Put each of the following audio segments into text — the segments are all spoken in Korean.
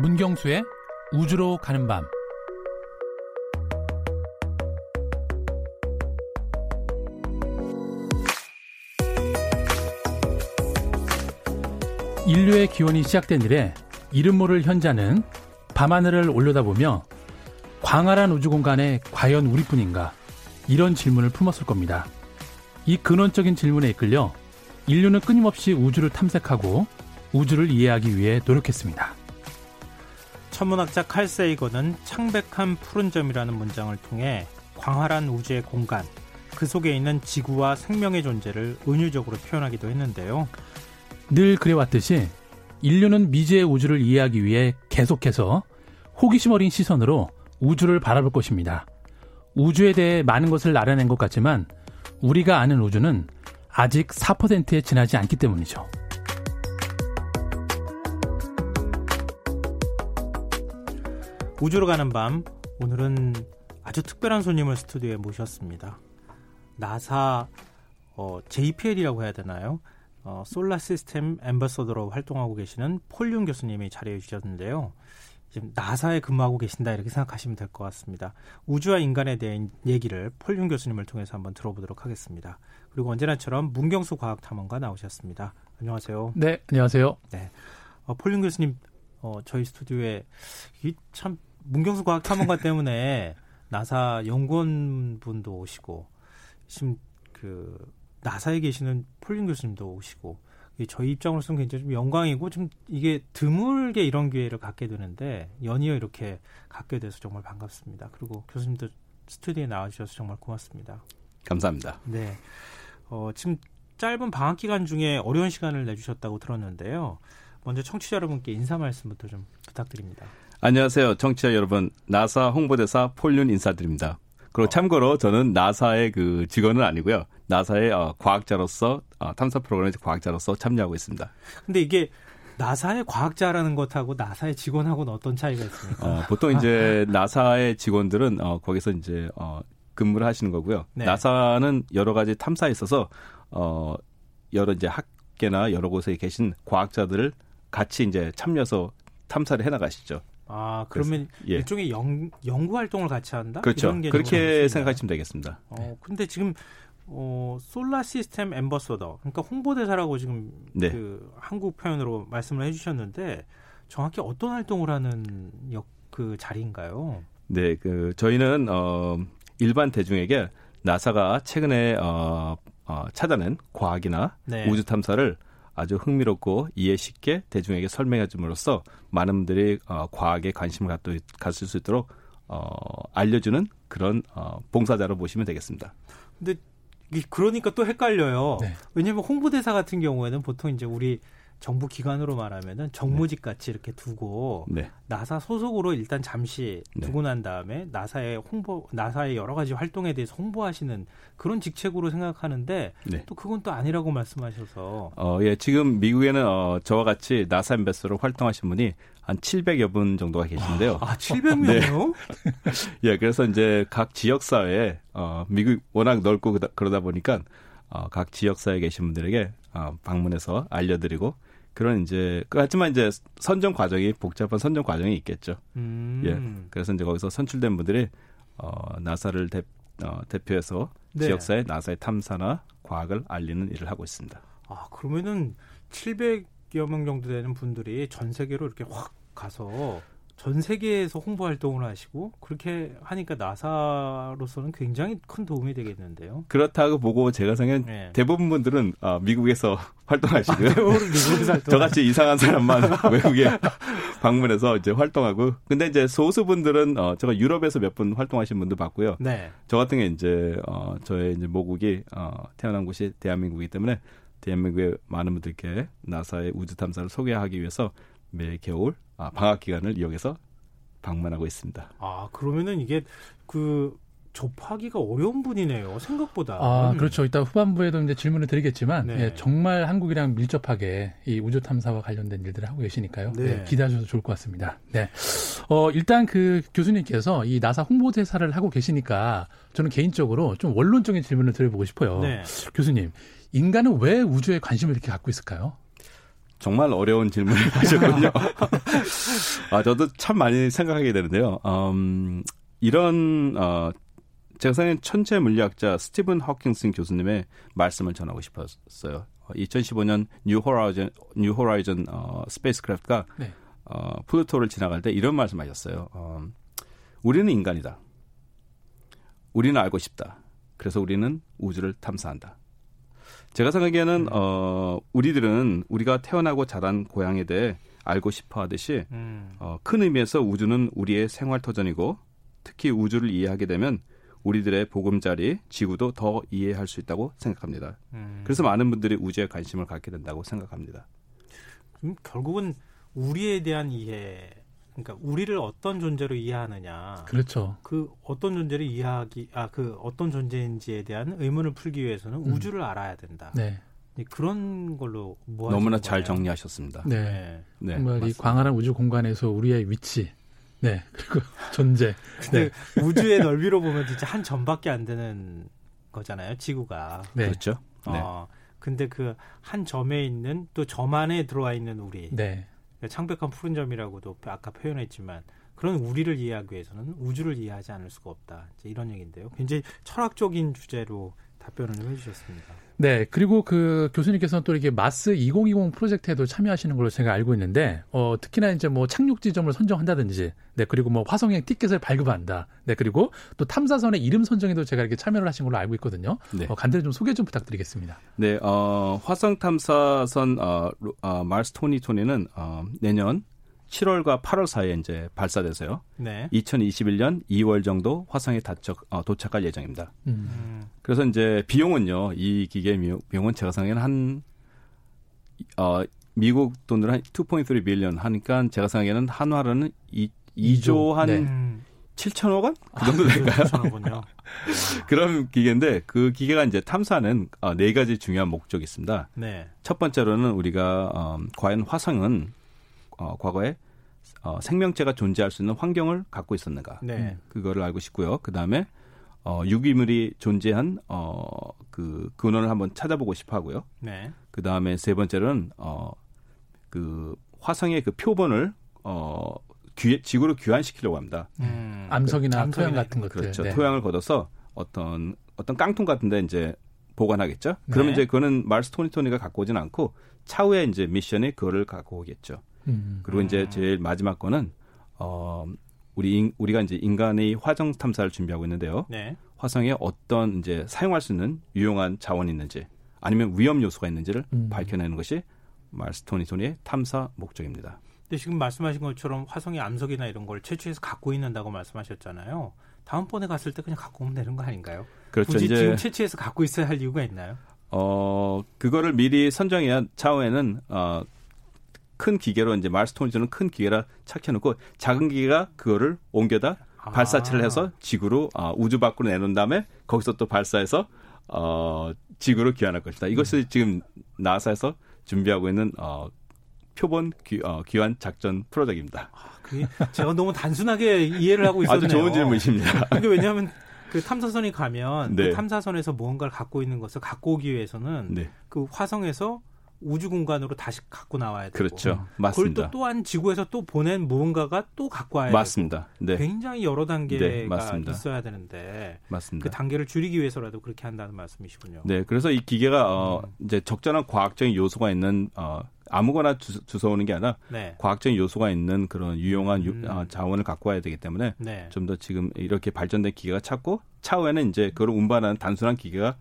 문경수의 우주로 가는 밤 인류의 기원이 시작된 이래 이름 모를 현자는 밤하늘을 올려다보며 광활한 우주 공간에 과연 우리뿐인가 이런 질문을 품었을 겁니다. 이 근원적인 질문에 이끌려 인류는 끊임없이 우주를 탐색하고 우주를 이해하기 위해 노력했습니다. 천문학자 칼 세이건은 창백한 푸른 점이라는 문장을 통해 광활한 우주의 공간, 그 속에 있는 지구와 생명의 존재를 은유적으로 표현하기도 했는데요. 늘 그래왔듯이 인류는 미지의 우주를 이해하기 위해 계속해서 호기심 어린 시선으로 우주를 바라볼 것입니다. 우주에 대해 많은 것을 알아낸 것 같지만 우리가 아는 우주는 아직 4%에 지나지 않기 때문이죠. 우주로 가는 밤 오늘은 아주 특별한 손님을 스튜디오에 모셨습니다. 나사 어, JPL이라고 해야 되나요? 어, 솔라 시스템 엠버서더로 활동하고 계시는 폴윤 교수님이 자리해 주셨는데요. 지금 나사에 근무하고 계신다 이렇게 생각하시면 될 것 같습니다. 우주와 인간에 대한 얘기를 폴윤 교수님을 통해서 한번 들어보도록 하겠습니다. 그리고 언제나처럼 문경수 과학탐험가 나오셨습니다. 안녕하세요. 네, 안녕하세요. 네, 어, 폴윤 교수님 어, 저희 스튜디오에 이참 문경수 과학탐험가 때문에 나사 연구원 분도 오시고 지금 그 나사에 계시는 폴윤 교수님도 오시고 저희 입장으로서는 굉장히 좀 영광이고 좀 이게 드물게 이런 기회를 갖게 되는데 연이어 이렇게 갖게 돼서 정말 반갑습니다. 그리고 교수님도 스튜디오에 나와주셔서 정말 고맙습니다. 감사합니다. 네. 어, 지금 짧은 방학 기간 중에 어려운 시간을 내주셨다고 들었는데요. 먼저 청취자 여러분께 인사 말씀부터 좀 부탁드립니다. 안녕하세요. 청취자 여러분. 나사 홍보대사 폴륜 인사드립니다. 그리고 어. 참고로 저는 나사의 그 직원은 아니고요. 나사의 어, 과학자로서 어, 탐사 프로그램의 과학자로서 참여하고 있습니다. 근데 이게 나사의 과학자라는 것하고 나사의 직원하고는 어떤 차이가 있습니까? 어, 보통 이제 나사의 직원들은 어, 거기서 이제 어, 근무를 하시는 거고요. 네. 나사는 여러 가지 탐사에 있어서 어, 여러 이제 학계나 여러 곳에 계신 과학자들을 같이 이제 참여해서 탐사를 해 나가시죠. 아 그러면 그래서, 예. 일종의 연, 연구 활동을 같이 한다? 그렇죠. 그렇게 생각하시면 되겠습니다. 어 근데 지금 어 솔라 시스템 엠버서더 그러니까 홍보대사라고 지금 네. 그 한국 표현으로 말씀을 해주셨는데 정확히 어떤 활동을 하는 역, 그 자리인가요? 네, 그 저희는 어 일반 대중에게 나사가 최근에 어, 어 찾아낸 과학이나 네. 우주 탐사를 아주 흥미롭고 이해 쉽게 대중에게 설명해 줌으로써 많은 분들이 어, 과학에 관심을 갖도, 가질 수 있도록 어, 알려주는 그런 어, 봉사자로 보시면 되겠습니다. 근데 그러니까 또 헷갈려요. 네. 왜냐하면 홍보대사 같은 경우에는 보통 이제 우리 정부 기관으로 말하면은 정무직 같이 이렇게 두고 네. 나사 소속으로 일단 잠시 네. 두고 난 다음에 나사의 홍보 나사의 여러 가지 활동에 대해서 홍보하시는 그런 직책으로 생각하는데 네. 또 그건 또 아니라고 말씀하셔서 어 예 지금 미국에는 어 저와 같이 나사 엠베서로 활동하신 분이 한 700여 분 정도가 계신데요. 아, 700명이요? 네. 예, 그래서 이제 각 지역 사회에 어 미국 워낙 넓고 그러다 보니까 어, 각 지역 사회에 계신 분들에게 어, 방문해서 알려드리고 그런 이제 하지만 이제 선정 과정이 복잡한 선정 과정이 있겠죠. 음. 예. 그래서 이제 거기서 선출된 분들이 어 나사를 대, 어, 대표해서 네. 지역사회 나사의 탐사나 과학을 알리는 일을 하고 있습니다. 아 그러면은 700여 명 정도 되는 분들이 전 세계로 이렇게 확 가서 전 세계에서 홍보 활동을 하시고 그렇게 하니까 나사로서는 굉장히 큰 도움이 되겠는데요. 그렇다고 보고 제가 생각엔 네. 대부분 분들은 아, 미국에서 활동하시고요. 아, 저같이 이상한 사람만 외국에 방문해서 이제 활동하고 근데 이제 소수 분들은 어, 제가 유럽에서 몇 분 활동하신 분도 봤고요. 네. 저 같은 게 이제 어, 저의 이제 모국이 어, 태어난 곳이 대한민국이기 때문에 대한민국의 많은 분들께 나사의 우주 탐사를 소개하기 위해서 매 겨울 아, 방학 기간을 이용해서 방문하고 있습니다. 아 그러면은 이게 그 접하기가 어려운 분이네요. 생각보다. 아, 그렇죠. 이따 후반부에도 이제 질문을 드리겠지만 네. 예, 정말 한국이랑 밀접하게 이 우주 탐사와 관련된 일들을 하고 계시니까요. 네. 네, 기대하셔도 좋을 것 같습니다. 네. 어, 일단 그 교수님께서 이 나사 홍보 대사를 하고 계시니까 저는 개인적으로 좀 원론적인 질문을 드려보고 싶어요. 네. 교수님, 인간은 왜 우주에 관심을 이렇게 갖고 있을까요? 정말 어려운 질문을 하셨군요. 아, 저도 참 많이 생각하게 되는데요. 음, 이런, 어, 제가 생각하는 천체 물리학자 스티븐 호킹스 교수님의 말씀을 전하고 싶었어요. 2015년 New Horizon, New Horizon, 어, spacecraft가 네. 어, Pluto를 지나갈 때 이런 말씀 하셨어요. 어, 우리는 인간이다. 우리는 알고 싶다. 그래서 우리는 우주를 탐사한다. 제가 생각하기에는 음. 어 우리들은 우리가 태어나고 자란 고향에 대해 알고 싶어 하듯이 음. 어, 큰 의미에서 우주는 우리의 생활 터전이고 특히 우주를 이해하게 되면 우리들의 보금자리 지구도 더 이해할 수 있다고 생각합니다. 음. 그래서 많은 분들이 우주에 관심을 갖게 된다고 생각합니다. 음, 결국은 우리에 대한 이해 그러니까 우리를 어떤 존재로 이해하느냐. 그렇죠. 그 어떤 존재를 이해하기 아 그 어떤 존재인지에 대한 의문을 풀기 위해서는 음. 우주를 알아야 된다. 네. 그런 걸로 너무나 잘 정리하셨습니다. 네. 네. 네 정말 이 광활한 우주 공간에서 우리의 위치, 네 그리고 존재. 네. 우주의 넓이로 보면 진짜 한 점밖에 안 되는 거잖아요. 지구가. 네. 그렇죠. 어, 근데 그 한 점에 있는 또 점 안에 들어와 있는 우리. 네. 창백한 푸른 점이라고도 아까 표현했지만 그런 우리를 이해하기 위해서는 우주를 이해하지 않을 수가 없다. 이런 얘기인데요. 굉장히 철학적인 주제로 답변을 해주셨습니다. 네, 그리고 그 교수님께서는 또 이렇게 마스 2020 프로젝트에도 참여하시는 걸로 제가 알고 있는데, 어, 특히나 이제 뭐 착륙 지점을 선정한다든지, 네, 그리고 뭐 화성행 티켓을 발급한다, 네, 그리고 또 탐사선의 이름 선정에도 제가 이렇게 참여를 하신 걸로 알고 있거든요. 네. 어, 간단히 좀 소개 좀 부탁드리겠습니다. 네, 어, 화성 탐사선 어, 어 마스 토니 토니는 어, 내년 7월과 8월 사이에 이제 발사돼서요. 네. 2021년 2월 정도 화성에 도착, 어, 도착할 예정입니다. 음. 그래서 이제 비용은요, 이 기계 비용은 제가 생각에는 한, 어, 미국 돈으로 한 2.3 빌리언 하니까 제가 생각에는 한화로는 2, 2조 한 네. 7천억 원? 그 정도 아, 될까요? 그런 기계인데 그 기계가 이제 탐사는 어, 네 가지 중요한 목적이 있습니다. 네. 첫 번째로는 우리가 어, 과연 화성은 어, 과거에 어, 생명체가 존재할 수 있는 환경을 갖고 있었는가. 네. 그거를 알고 싶고요. 그 다음에 어, 유기물이 존재한 어, 그 근원을 한번 찾아보고 싶어 하고요. 네. 그 다음에 세 번째로는 어, 그 화성의 그 표본을 어, 귀, 지구로 귀환시키려고 합니다. 음. 암석이나 그, 토양 같은 것들. 그렇죠. 네. 토양을 걷어서 어떤 어떤 깡통 같은데 이제 보관하겠죠. 그러면 네. 이제 그거는 마르스 토니 토니가 갖고 오진 않고 차후에 이제 미션이 그거를 갖고 오겠죠. 음. 그리고 이제 음. 제일 마지막 거는 어 우리 우리가 이제 인간의 화성 탐사를 준비하고 있는데요. 네. 화성에 어떤 이제 사용할 수 있는 유용한 자원이 있는지 아니면 위험 요소가 있는지를 음. 밝혀내는 것이 말스토니토니의 탐사 목적입니다. 근데 지금 말씀하신 것처럼 화성의 암석이나 이런 걸 채취해서 갖고 있는다고 말씀하셨잖아요. 다음번에 갔을 때 그냥 갖고 오면 되는 거 아닌가요? 그렇죠. 굳이 지금 채취해서 갖고 있어야 할 이유가 있나요? 어, 그거를 미리 선정해야 차후에는 어, 큰 기계로 이제 말스톤즈는 큰 기계라 착해놓고 작은 기계가 그거를 옮겨다 아. 발사체를 해서 지구로 어, 우주 밖으로 내놓은 다음에 거기서 또 발사해서 어, 지구로 귀환할 것이다. 이것을 음. 지금 나사에서 준비하고 있는 어, 표본 귀, 어, 귀환 작전 프로젝트입니다. 아, 그게 제가 너무 단순하게 이해를 하고 있었네요. 아주 좋은 질문이십니다. 이게 왜냐하면 그 탐사선이 가면 그 네. 그 탐사선에서 무언가를 갖고 있는 것을 갖고 오기 위해서는 네. 그 화성에서 우주 공간으로 다시 갖고 나와야 되고 그렇죠. 맞습니다. 그걸 또 또한 지구에서 또 보낸 무언가가 또 갖고 와야 맞습니다. 되고 네. 굉장히 여러 단계가 네, 있어야 되는데 맞습니다. 그 단계를 줄이기 위해서라도 그렇게 한다는 말씀이시군요. 네, 그래서 이 기계가 어, 음. 이제 적절한 과학적인 요소가 있는 어, 아무거나 주, 주워오는 게 아니라 네. 과학적인 요소가 있는 그런 유용한 음. 유, 어, 자원을 갖고 와야 되기 때문에 네. 좀더 지금 이렇게 발전된 기계가 찾고 차후에는 이제 그걸 운반하는 단순한 기계가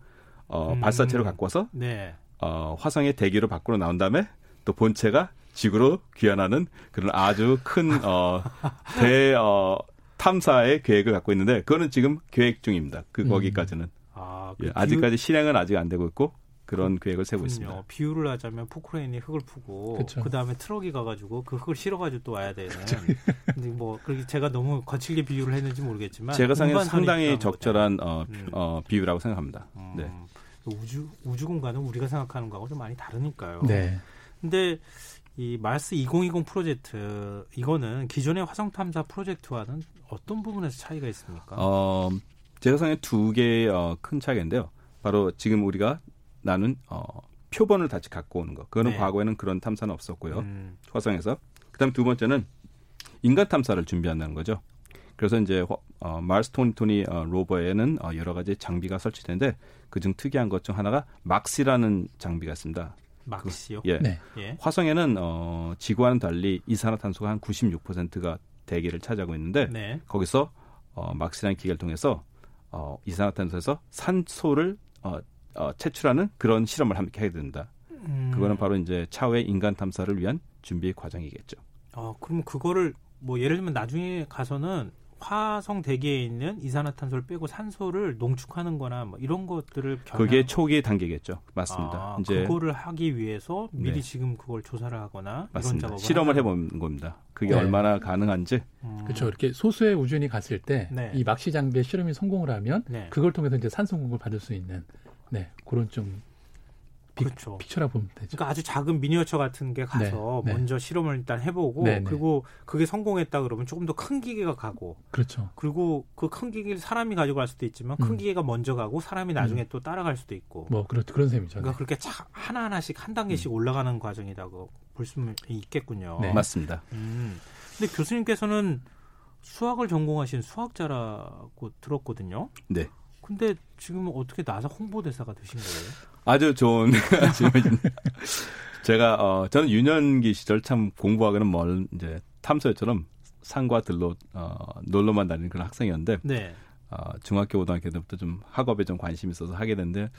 어, 음. 발사체로 갖고 와서 네. 어, 화성의 대기로 밖으로 나온 다음에 또 본체가 지구로 귀환하는 그런 아주 큰 어, 대 어, 탐사의 계획을 갖고 있는데 그거는 지금 계획 중입니다. 그 음. 거기까지는 아, 그 예, 아직까지 실행은 아직 안 되고 있고 그런 그, 계획을 세우고 있습니다. 비유를 하자면 포크레인이 흙을 푸고 그 다음에 트럭이 가가지고 그 흙을 실어가지고 또 와야 되는. 근데 뭐 그렇게 제가 너무 거칠게 비유를 했는지 모르겠지만 제가 상당히 적절한 어, 음. 어, 비유라고 생각합니다. 음. 네. 우주 우주 공간은 우리가 생각하는 거하고 좀 많이 다르니까요. 네. 근데 이 마스 2020 프로젝트 이거는 기존의 화성 탐사 프로젝트와는 어떤 부분에서 차이가 있습니까? 어, 제가 생각에 두 개의 어, 큰 차이가 있는데요. 바로 지금 우리가 나눈 어, 표본을 다시 갖고 오는 거. 그거는 네. 과거에는 그런 탐사는 없었고요. 음. 화성에서. 그다음 두 번째는 인간 탐사를 준비한다는 거죠. 그래서 이제 어, 마르스 토니 토니 어, 로버에는 어, 여러 가지 장비가 설치되는데 그중 특이한 것 중 하나가 막시라는 장비가 있습니다. 막시요? 그, 예. 네. 예. 화성에는 어, 지구와는 달리 이산화탄소가 한 96%가 대기를 차지하고 있는데 네. 거기서 어, 막시라는 기계를 통해서 어, 이산화탄소에서 산소를 어, 어, 채출하는 그런 실험을 함께 해야 된다. 음. 그거는 바로 이제 차후의 인간 탐사를 위한 준비 과정이겠죠. 어, 그럼 그거를 뭐 예를 들면 나중에 가서는 화성 대기에 있는 이산화탄소를 빼고 산소를 농축하는 거나 뭐 이런 것들을 경험... 그게 초기 단계겠죠. 맞습니다. 아, 이제 그거를 하기 위해서 미리 네. 지금 그걸 조사를 하거나 맞습니다. 이런 작업을 실험을 해본 겁니다. 그게 네. 얼마나 가능한지. 음. 그렇죠. 이렇게 소수의 우주인이 갔을 때이 막시 장비의 실험이 성공을 하면 네. 그걸 통해서 이제 산소 공급을 받을 수 있는 네, 그런 좀 그렇죠. 피처라 보면 되죠. 그러니까 아주 작은 미니어처 같은 게 가서 네, 네. 먼저 실험을 일단 해보고 네, 네. 그리고 그게 성공했다 그러면 조금 더 큰 기계가 가고 그렇죠. 그리고 그 큰 기계를 사람이 가지고 갈 수도 있지만 큰 음. 기계가 먼저 가고 사람이 나중에 음. 또 따라갈 수도 있고 뭐 그렇 그런 셈이죠. 그러니까 그렇게 하나 하나씩 한 단계씩 음. 올라가는 과정이라고 볼수 있겠군요. 네. 맞습니다. 음. 근데 교수님께서는 수학을 전공하신 수학자라고 들었거든요. 네. 근데 지금 어떻게 나사 홍보대사가 되신 거예요? 아주 좋은 질문입니다. 제가 어 저는 유년기 시절 참 공부하기는 멀 이제 탐소처럼 산과 들로 어 놀러만 다니는 그런 학생이었는데 네. 어, 중학교 고등학교 때부터 좀 학업에 좀 관심이 있어서 하게 됐는데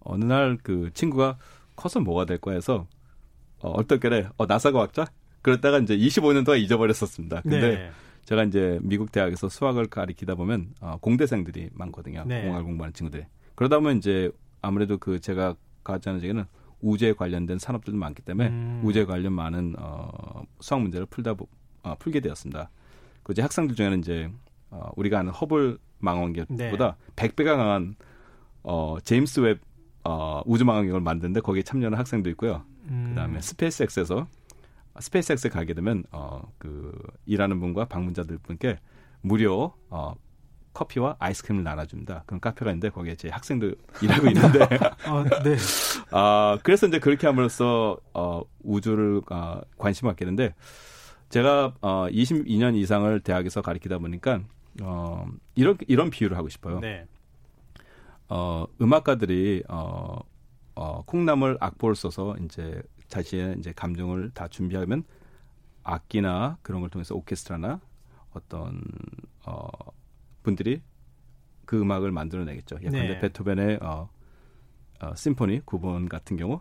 어느 날 그 친구가 커서 뭐가 될 거야 해서 어, 어떻게래 어 나사 과학자 그랬다가 이제 25년 동안 잊어버렸었습니다. 근데 네. 제가 이제 미국 대학에서 수학을 가리키다 보면 어, 공대생들이 많거든요. 네. 공학을 공부하는 친구들이. 그러다 보면 이제 아무래도 그 제가 가지는 얘기는 우주에 관련된 산업들도 많기 때문에 음. 우주에 관련 많은 어, 수학 문제를 풀다 어, 풀게 되었습니다. 그 이제 학생들 중에는 이제 어, 우리가 아는 허블 망원경보다 네. 100배가 강한 어, 제임스 웹 어, 우주 망원경을 만드는데 거기에 참여하는 학생도 있고요. 음. 그다음에 스페이스X에서 스페이스X에 가게 되면 어 그 일하는 분과 방문자들 분께 무료 어 커피와 아이스크림을 나눠줍니다. 그런 카페가 있는데 거기에 제 학생들 일하고 있는데. 아, 네. 아, 그래서 이제 그렇게 함으로써 어, 우주를 어, 관심 갖게 되는데 제가 어, 22년 이상을 대학에서 가르치다 보니까 어, 이런 이런 비유를 하고 싶어요. 네. 어, 음악가들이 어, 어, 콩나물 악보를 써서 이제 자신의 이제 감정을 다 준비하면 악기나 그런 걸 통해서 오케스트라나 어떤 어 분들이 그 음악을 만들어내겠죠. 예컨대 네. 베토벤의 어, 어 심포니 9번 같은 경우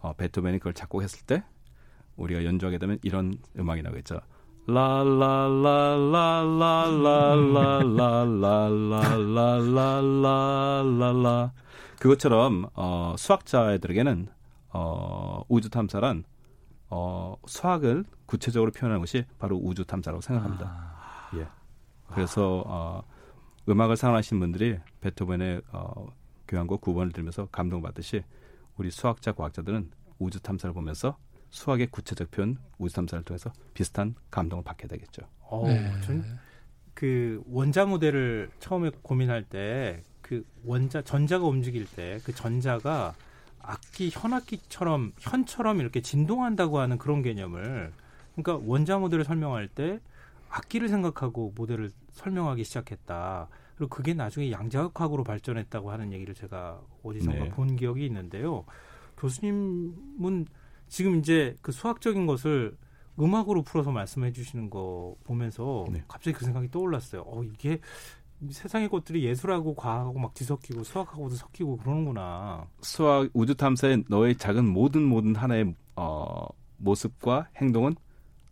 어 베토벤이 그걸 작곡했을 때 우리가 연주하게 되면 이런 음악이 나오겠죠. 라라라라라라라라라라라라라 그것처럼 어 수학자들에게는 어, 우주 탐사란 어, 수학을 구체적으로 표현하는 것이 바로 우주 탐사라고 생각합니다. 아. 예. 그래서 어, 음악을 사랑하시는 분들이 베토벤의 어, 교향곡 9번을 들으면서 감동받듯이 우리 수학자 과학자들은 우주 탐사를 보면서 수학의 구체적 표현 우주 탐사를 통해서 비슷한 감동을 받게 되겠죠. 어, 네. 그 원자 모델을 처음에 고민할 때 그 원자 전자가 움직일 때 그 전자가 악기 현악기처럼 현처럼 이렇게 진동한다고 하는 그런 개념을 그러니까 원자 모델을 설명할 때 악기를 생각하고 모델을 설명하기 시작했다. 그리고 그게 나중에 양자역학으로 발전했다고 하는 얘기를 제가 어디선가 네. 본 기억이 있는데요. 교수님은 지금 이제 그 수학적인 것을 음악으로 풀어서 말씀해 주시는 거 보면서 네. 갑자기 그 생각이 떠올랐어요. 어, 이게 세상의 것들이 예술하고 과학하고 막 뒤섞이고 수학하고도 섞이고 그러는구나. 수학 우주 탐사의 너의 작은 모든 모든 하나의 어, 모습과 행동은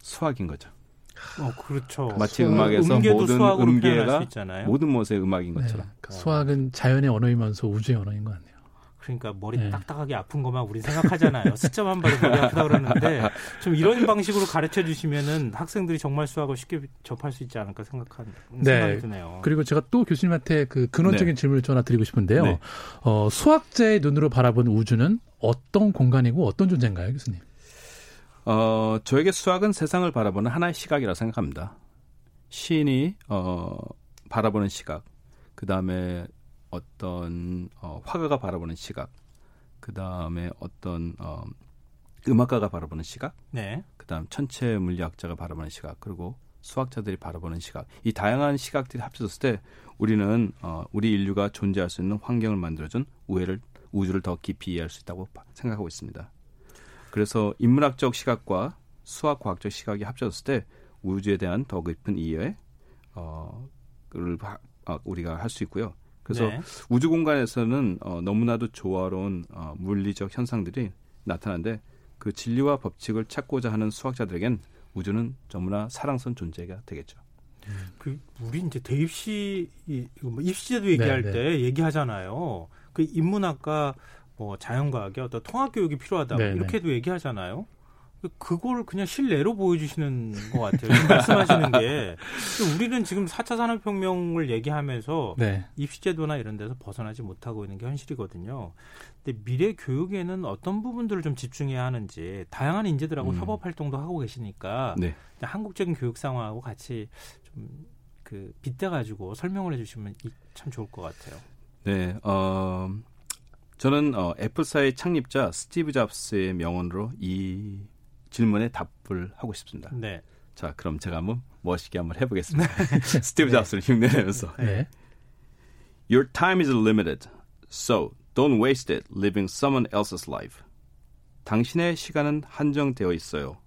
수학인 거죠. 어, 그렇죠. 마치 음악에서 모든 음계가 모든 모습의 음악인 것처럼. 네. 그 수학은 자연의 언어이면서 우주의 언어인 것 같네요. 그러니까 머리 네. 딱딱하게 아픈 것만 우리 생각하잖아요. 숫자만 봐도 머리 아프다 그러는데 좀 이런 방식으로 가르쳐 주시면은 학생들이 정말 수학을 쉽게 접할 수 있지 않을까 생각한 네. 생각이 드네요. 그리고 제가 또 교수님한테 그 근원적인 네. 질문을 전화 드리고 싶은데요. 네. 어, 수학자의 눈으로 바라본 우주는 어떤 공간이고 어떤 존재인가요, 교수님? 어, 저에게 수학은 세상을 바라보는 하나의 시각이라 고 생각합니다. 시인이 어, 바라보는 시각, 그 다음에 어떤 어, 화가가 바라보는 시각, 그그 다음에 어떤 어, 음악가가 바라보는 시각, 네. 그 다음 천체 물리학자가 바라보는 시각, 그리고 수학자들이 바라보는 시각, 이 다양한 시각들이 합쳐졌을 때 우리는 어, 우리 인류가 존재할 수 있는 환경을 만들어준 우회를 우주를 더 깊이 이해할 수 있다고 생각하고 있습니다. 그래서 인문학적 시각과 수학 과학적 시각이 합쳐졌을 때 우주에 대한 더 깊은 이해 어를 어, 우리가 할 수 있고요. 그래서 네. 우주 공간에서는 어, 너무나도 조화로운 어, 물리적 현상들이 나타나는데 그 진리와 법칙을 찾고자 하는 수학자들에겐 우주는 너무나 사랑스러운 존재가 되겠죠. 그 우리 이제 대입시 뭐 입시제도 얘기할 네, 네. 때 얘기하잖아요. 그 인문학과 뭐 자연과학의 어떤 통합 교육이 필요하다 네, 네. 이렇게도 얘기하잖아요. 그걸 그냥 실내로 보여주시는 것 같아요. 말씀하시는 게 우리는 지금 4차 산업혁명을 얘기하면서 네. 입시제도나 이런 데서 벗어나지 못하고 있는 게 현실이거든요. 근데 미래 교육에는 어떤 부분들을 좀 집중해야 하는지 다양한 인재들하고 음. 협업 활동도 하고 계시니까 네. 한국적인 교육 상황하고 같이 좀 그 빗대 가지고 설명을 해주시면 참 좋을 것 같아요. 네, 어, 저는 어, 애플사의 창립자 스티브 잡스의 명언으로 이 질문에 답을 하고 싶습니다. 네. 자, 그럼 제가 한번 멋있게 한번 해보겠습니다. 스티브 잡스를 흉내내면서. 네. Your time is limited, so don't waste it living someone else's life. 당신의 시간은 한정되어 있어요.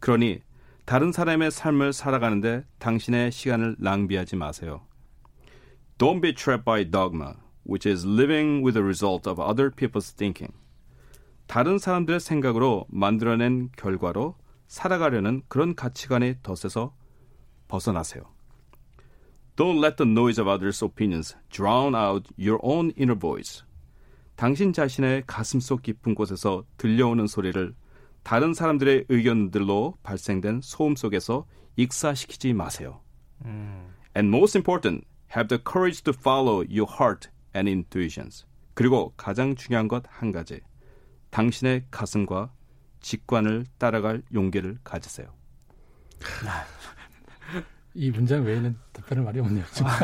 그러니 다른 사람의 삶을 살아가는데 당신의 시간을 낭비하지 마세요. Don't be trapped by dogma, which is living with the result of other people's thinking. 다른 사람들의 생각으로 만들어낸 결과로 살아가려는 그런 가치관의 덫에서 벗어나세요. Don't let the noise of others' opinions drown out your own inner voice. 당신 자신의 가슴 속 깊은 곳에서 들려오는 소리를 다른 사람들의 의견들로 발생된 소음 속에서 익사시키지 마세요. 음. And most important, have the courage to follow your heart and intuitions. 그리고 가장 중요한 것 한 가지. 당신의 가슴과 직관을 따라갈 용기를 가지세요. 이 문장 외에는 답변할 말이 없네요. 지금. 아,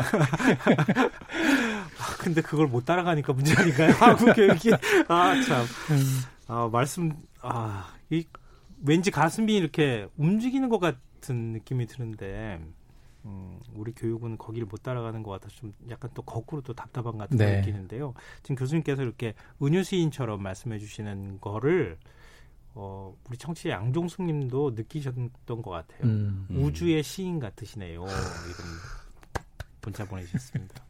근데 그걸 못 따라가니까 문제 아닌가요? 한국 교육이 아 참. 아 말씀 아 이 왠지 가슴이 이렇게 움직이는 것 같은 느낌이 드는데 음, 우리 교육은 거기를 못 따라가는 것 같아서 좀 약간 또 거꾸로 또 답답한 같은 네. 느끼는데요. 지금 교수님께서 이렇게 은유 시인처럼 말씀해 주시는 거를 어, 우리 청취자 양종숙 님도 느끼셨던 것 같아요. 음, 음. 우주의 시인 같으시네요. 이런 문자 보내주셨습니다.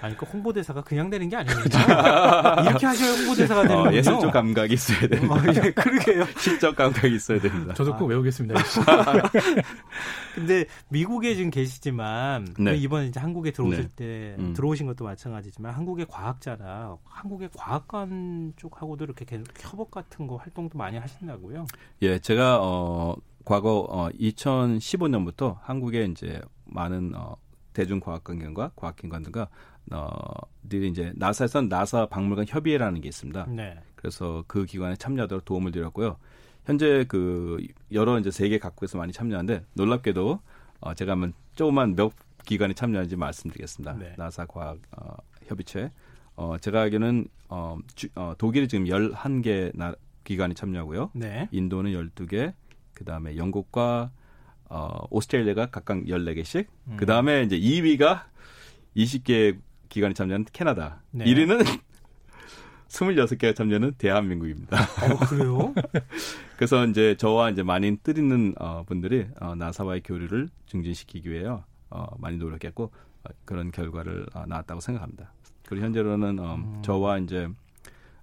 아니, 그 홍보대사가 그냥 되는 게 아닙니다. 이렇게 하셔야 홍보대사가 되는 거예요. 어, 예술적 감각이 있어야 됩니다. 어, 예, 그러게요. 시적 감각이 있어야 됩니다. 저도 꼭 아. 외우겠습니다. 근데 미국에 지금 계시지만 네. 이번에 이제 한국에 들어오실 네. 때 음. 들어오신 것도 마찬가지지만 한국의 과학자나 한국의 과학관 쪽하고도 이렇게 계속 협업 같은 거 활동도 많이 하신다고요? 예, 제가 어 과거 어 2015년부터 한국에 이제 많은 어 대중과학관계과 과학기관들과 어, 들이 이제 나사에서는 나사 박물관 협의회라는 게 있습니다. 네. 그래서 그 기관에 참여하도록 도움을 드렸고요. 현재 그 여러 이제 세계 각국에서 많이 참여하는데 놀랍게도 어, 제가 한번 조그만 몇 기관이 참여하는지 말씀드리겠습니다. 네. 나사 과학 어, 협의체. 어, 제가 알기로는 어, 주, 어, 독일이 지금 11개 나, 기관이 참여하고요. 네. 인도는 12개, 그다음에 영국과 어, 오스트레일리아가 각각 14개씩. 음. 그 다음에 이제 2위가 20개 기관이 참여한 캐나다. 네. 1위는 26개가 참여하는 대한민국입니다. 어, 그래요? 그래서 이제 저와 이제 많이 뜻 있는 어, 분들이 어, 나사와의 교류를 증진시키기 위해요. 어, 많이 노력했고 어, 그런 결과를 어, 나왔다고 생각합니다. 그리고 현재로는 어, 음. 저와 이제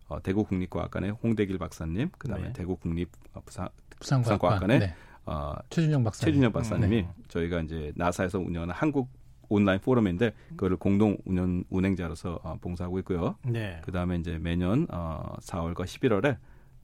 어, 대구 국립과학관의 홍대길 박사님, 그다음에 네. 대구 국립 어, 부산 부산과학관의 네. 어, 최준영 박사 최준영 박사님이 음, 네. 저희가 이제 나사에서 운영하는 한국 온라인 포럼인데 그거를 공동 운영 운행자로서 어, 봉사하고 있고요. 네. 그다음에 이제 매년 어 4월과 11월에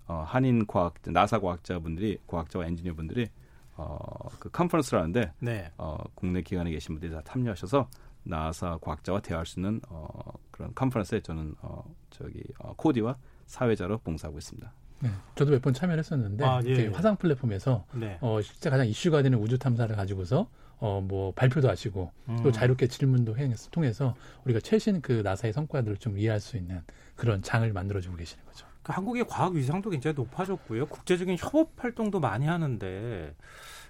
어 한인 과학 나사 과학자분들이 과학자와 엔지니어분들이 어그 컨퍼런스를 하는데 네. 어 국내 기관에 계신 분들이 다 참여하셔서 나사 과학자와 대화할 수 있는 어 그런 컨퍼런스에 저는 어 저기 어 코디와 사회자로 봉사하고 있습니다. 네, 저도 몇 번 참여를 했었는데 아, 예, 예. 화상 플랫폼에서 네. 어, 실제 가장 이슈가 되는 우주 탐사를 가지고서 어, 뭐 발표도 하시고 음. 또 자유롭게 질문도 통해서 우리가 최신 그 나사의 성과들을 좀 이해할 수 있는 그런 장을 만들어주고 계시는 거죠. 그 한국의 과학 위상도 굉장히 높아졌고요. 국제적인 협업 활동도 많이 하는데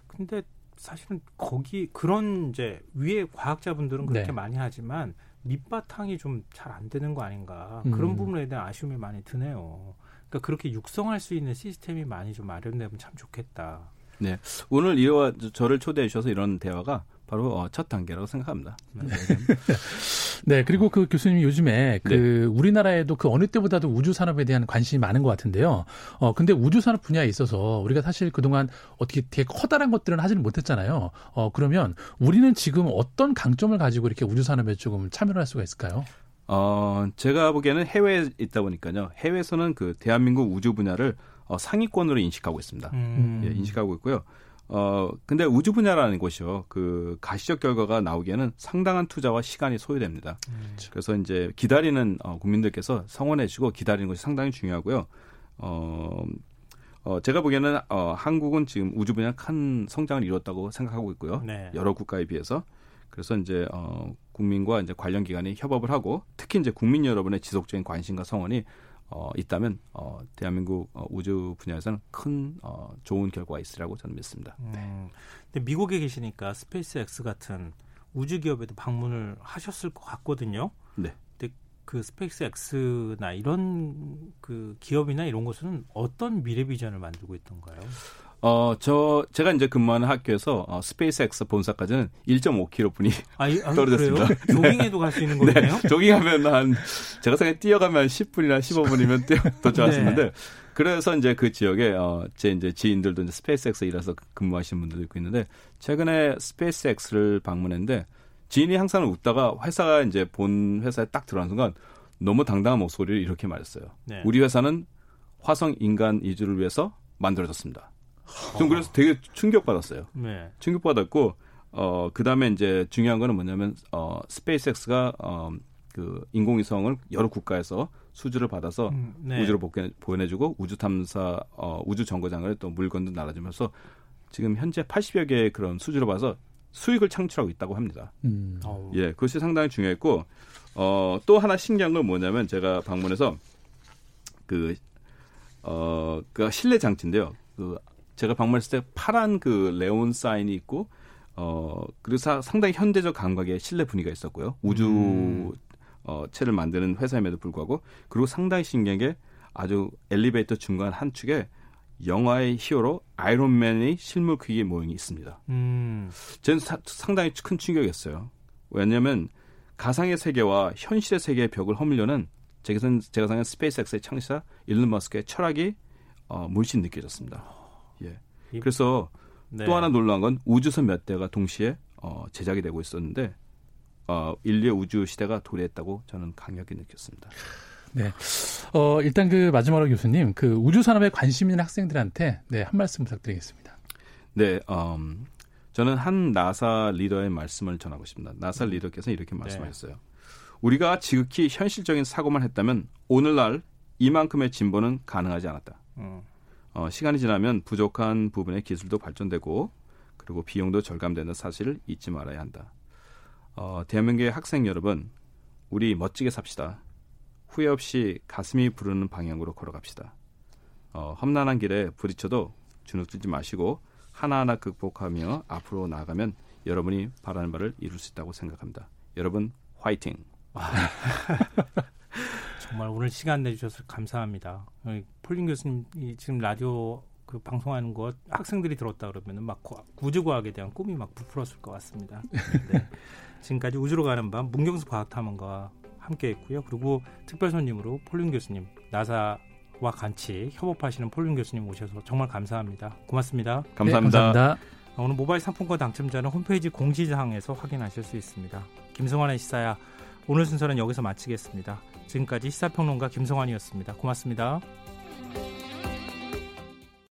근데 사실은 거기 그런 이제 위에 과학자분들은 그렇게 네. 많이 하지만 밑바탕이 좀 잘 안 되는 거 아닌가 그런 음. 부분에 대한 아쉬움이 많이 드네요. 그러니까 그렇게 육성할 수 있는 시스템이 많이 좀 마련되면 참 좋겠다. 네, 오늘 이와 저를 초대해 주셔서 이런 대화가 바로 어, 첫 단계라고 생각합니다. 네. 네, 그리고 그 교수님이 요즘에 그 네. 우리나라에도 그 어느 때보다도 우주 산업에 대한 관심이 많은 것 같은데요. 어, 근데 우주 산업 분야에 있어서 우리가 사실 그동안 어떻게 되게 커다란 것들은 하지는 못했잖아요. 어, 그러면 우리는 지금 어떤 강점을 가지고 이렇게 우주 산업에 조금 참여를 할 수가 있을까요? 어, 제가 보기에는 해외에 있다 보니까요. 해외에서는 그 대한민국 우주 분야를 어, 상위권으로 인식하고 있습니다. 음. 예, 인식하고 있고요. 어, 근데 우주 분야라는 곳이요. 그 가시적 결과가 나오기에는 상당한 투자와 시간이 소요됩니다. 음. 그래서 이제 기다리는 어, 국민들께서 성원해 주고 기다리는 것이 상당히 중요하고요. 어, 어, 제가 보기에는 어, 한국은 지금 우주 분야 큰 성장을 이뤘다고 생각하고 있고요. 네. 여러 국가에 비해서. 그래서 이제 어, 국민과 이제 관련 기관이 협업을 하고 특히 이제 국민 여러분의 지속적인 관심과 성원이 어, 있다면 어, 대한민국 어, 우주 분야에서는 큰 어, 좋은 결과가 있으리라고 저는 믿습니다. 음, 네. 근데 미국에 계시니까 스페이스X 같은 우주 기업에도 방문을 하셨을 것 같거든요. 네. 근데 그 스페이스X나 이런 그 기업이나 이런 곳은 어떤 미래 비전을 만들고 있던가요? 어, 저, 제가 이제 근무하는 학교에서 어, 스페이스X 본사까지는 1.5km 뿐이 안, 안, 떨어졌습니다. 조깅해도 갈 수 있는 거네요? 네, 조깅하면 한, 제가 생각에 뛰어가면 10분이나 15분이면 뛰어, 있는데, 네. 그래서 이제 그 지역에, 어, 제 이제 지인들도 이제 스페이스X 일해서 근무하시는 분들도 있고 있는데, 최근에 스페이스X를 방문했는데, 지인이 항상 웃다가 회사가 이제 본 회사에 딱 들어간 순간, 너무 당당한 목소리를 이렇게 말했어요. 네. 우리 회사는 화성 인간 이주를 위해서 만들어졌습니다. 좀 그래서 되게 충격받았어요. 네. 충격받았고 어 그다음에 이제 중요한 거는 뭐냐면 어 스페이스X가 어그 인공위성을 여러 국가에서 수주를 받아서 음, 네. 우주로 복귀, 보내주고 우주 탐사 어 우주 정거장을 또 물건도 날아주면서 지금 현재 80여 개의 그런 수주를 받아서 수익을 창출하고 있다고 합니다. 음. 예, 그것이 상당히 중요했고 어, 또 하나 신기한 건 뭐냐면 제가 방문해서 그 어, 그 실내 장치인데요. 그 제가 방문했을 때 파란 그 레온 사인이 있고 어 그래서 상당히 현대적 감각의 실내 분위기가 있었고요. 우주 음. 어 채를 만드는 회사임에도 불구하고 그리고 상당히 신기한 게 아주 엘리베이터 중간 한 축에 영화의 히어로 Iron Man의 실물 크기의 모형이 있습니다. 음. 저는 사, 상당히 큰 충격이었어요. 왜냐하면 가상의 세계와 현실의 세계의 벽을 허물려는 제가, 제가 생각하는 SpaceX의 창시자 일론 머스크의 철학이 어, 물씬 느껴졌습니다. 예. 그래서 네. 또 하나 놀라운 건 우주선 몇 대가 동시에 어, 제작이 되고 있었는데 어, 인류의 우주 시대가 도래했다고 저는 강력히 느꼈습니다. 네. 어, 일단 그 마지막으로 교수님, 그 우주 산업에 관심 있는 학생들한테 네, 한 말씀 부탁드리겠습니다. 네, 음, 저는 한 나사 리더의 말씀을 전하고 싶습니다. 나사 리더께서 이렇게 네. 말씀하셨어요. 네. 우리가 지극히 현실적인 사고만 했다면 오늘날 이만큼의 진보는 가능하지 않았다. 음. 어, 시간이 지나면 부족한 부분의 기술도 발전되고 그리고 비용도 절감되는 사실을 잊지 말아야 한다. 어, 대한민국의 학생 여러분, 우리 멋지게 삽시다. 후회 없이 가슴이 부르는 방향으로 걸어갑시다. 어, 험난한 길에 부딪혀도 주눅들지 마시고 하나하나 극복하며 앞으로 나아가면 여러분이 바라는 바를 이룰 수 있다고 생각합니다. 여러분 화이팅! 정말 오늘 시간 내주셔서 감사합니다. 폴린 교수님 지금 라디오 그 방송하는 것 학생들이 들었다 그러면은 막 우주과학에 대한 꿈이 막 부풀었을 것 같습니다. 네. 지금까지 우주로 가는 밤 문경수 과학탐험과 함께했고요. 그리고 특별 손님으로 폴린 교수님 나사와 같이 협업하시는 폴린 교수님 오셔서 정말 감사합니다. 고맙습니다. 감사합니다. 네, 감사합니다. 오늘 모바일 상품권 당첨자는 홈페이지 공지사항에서 확인하실 수 있습니다. 김성환의 시사야 오늘 순서는 여기서 마치겠습니다. 지금까지 시사평론가 김성환이었습니다. 고맙습니다.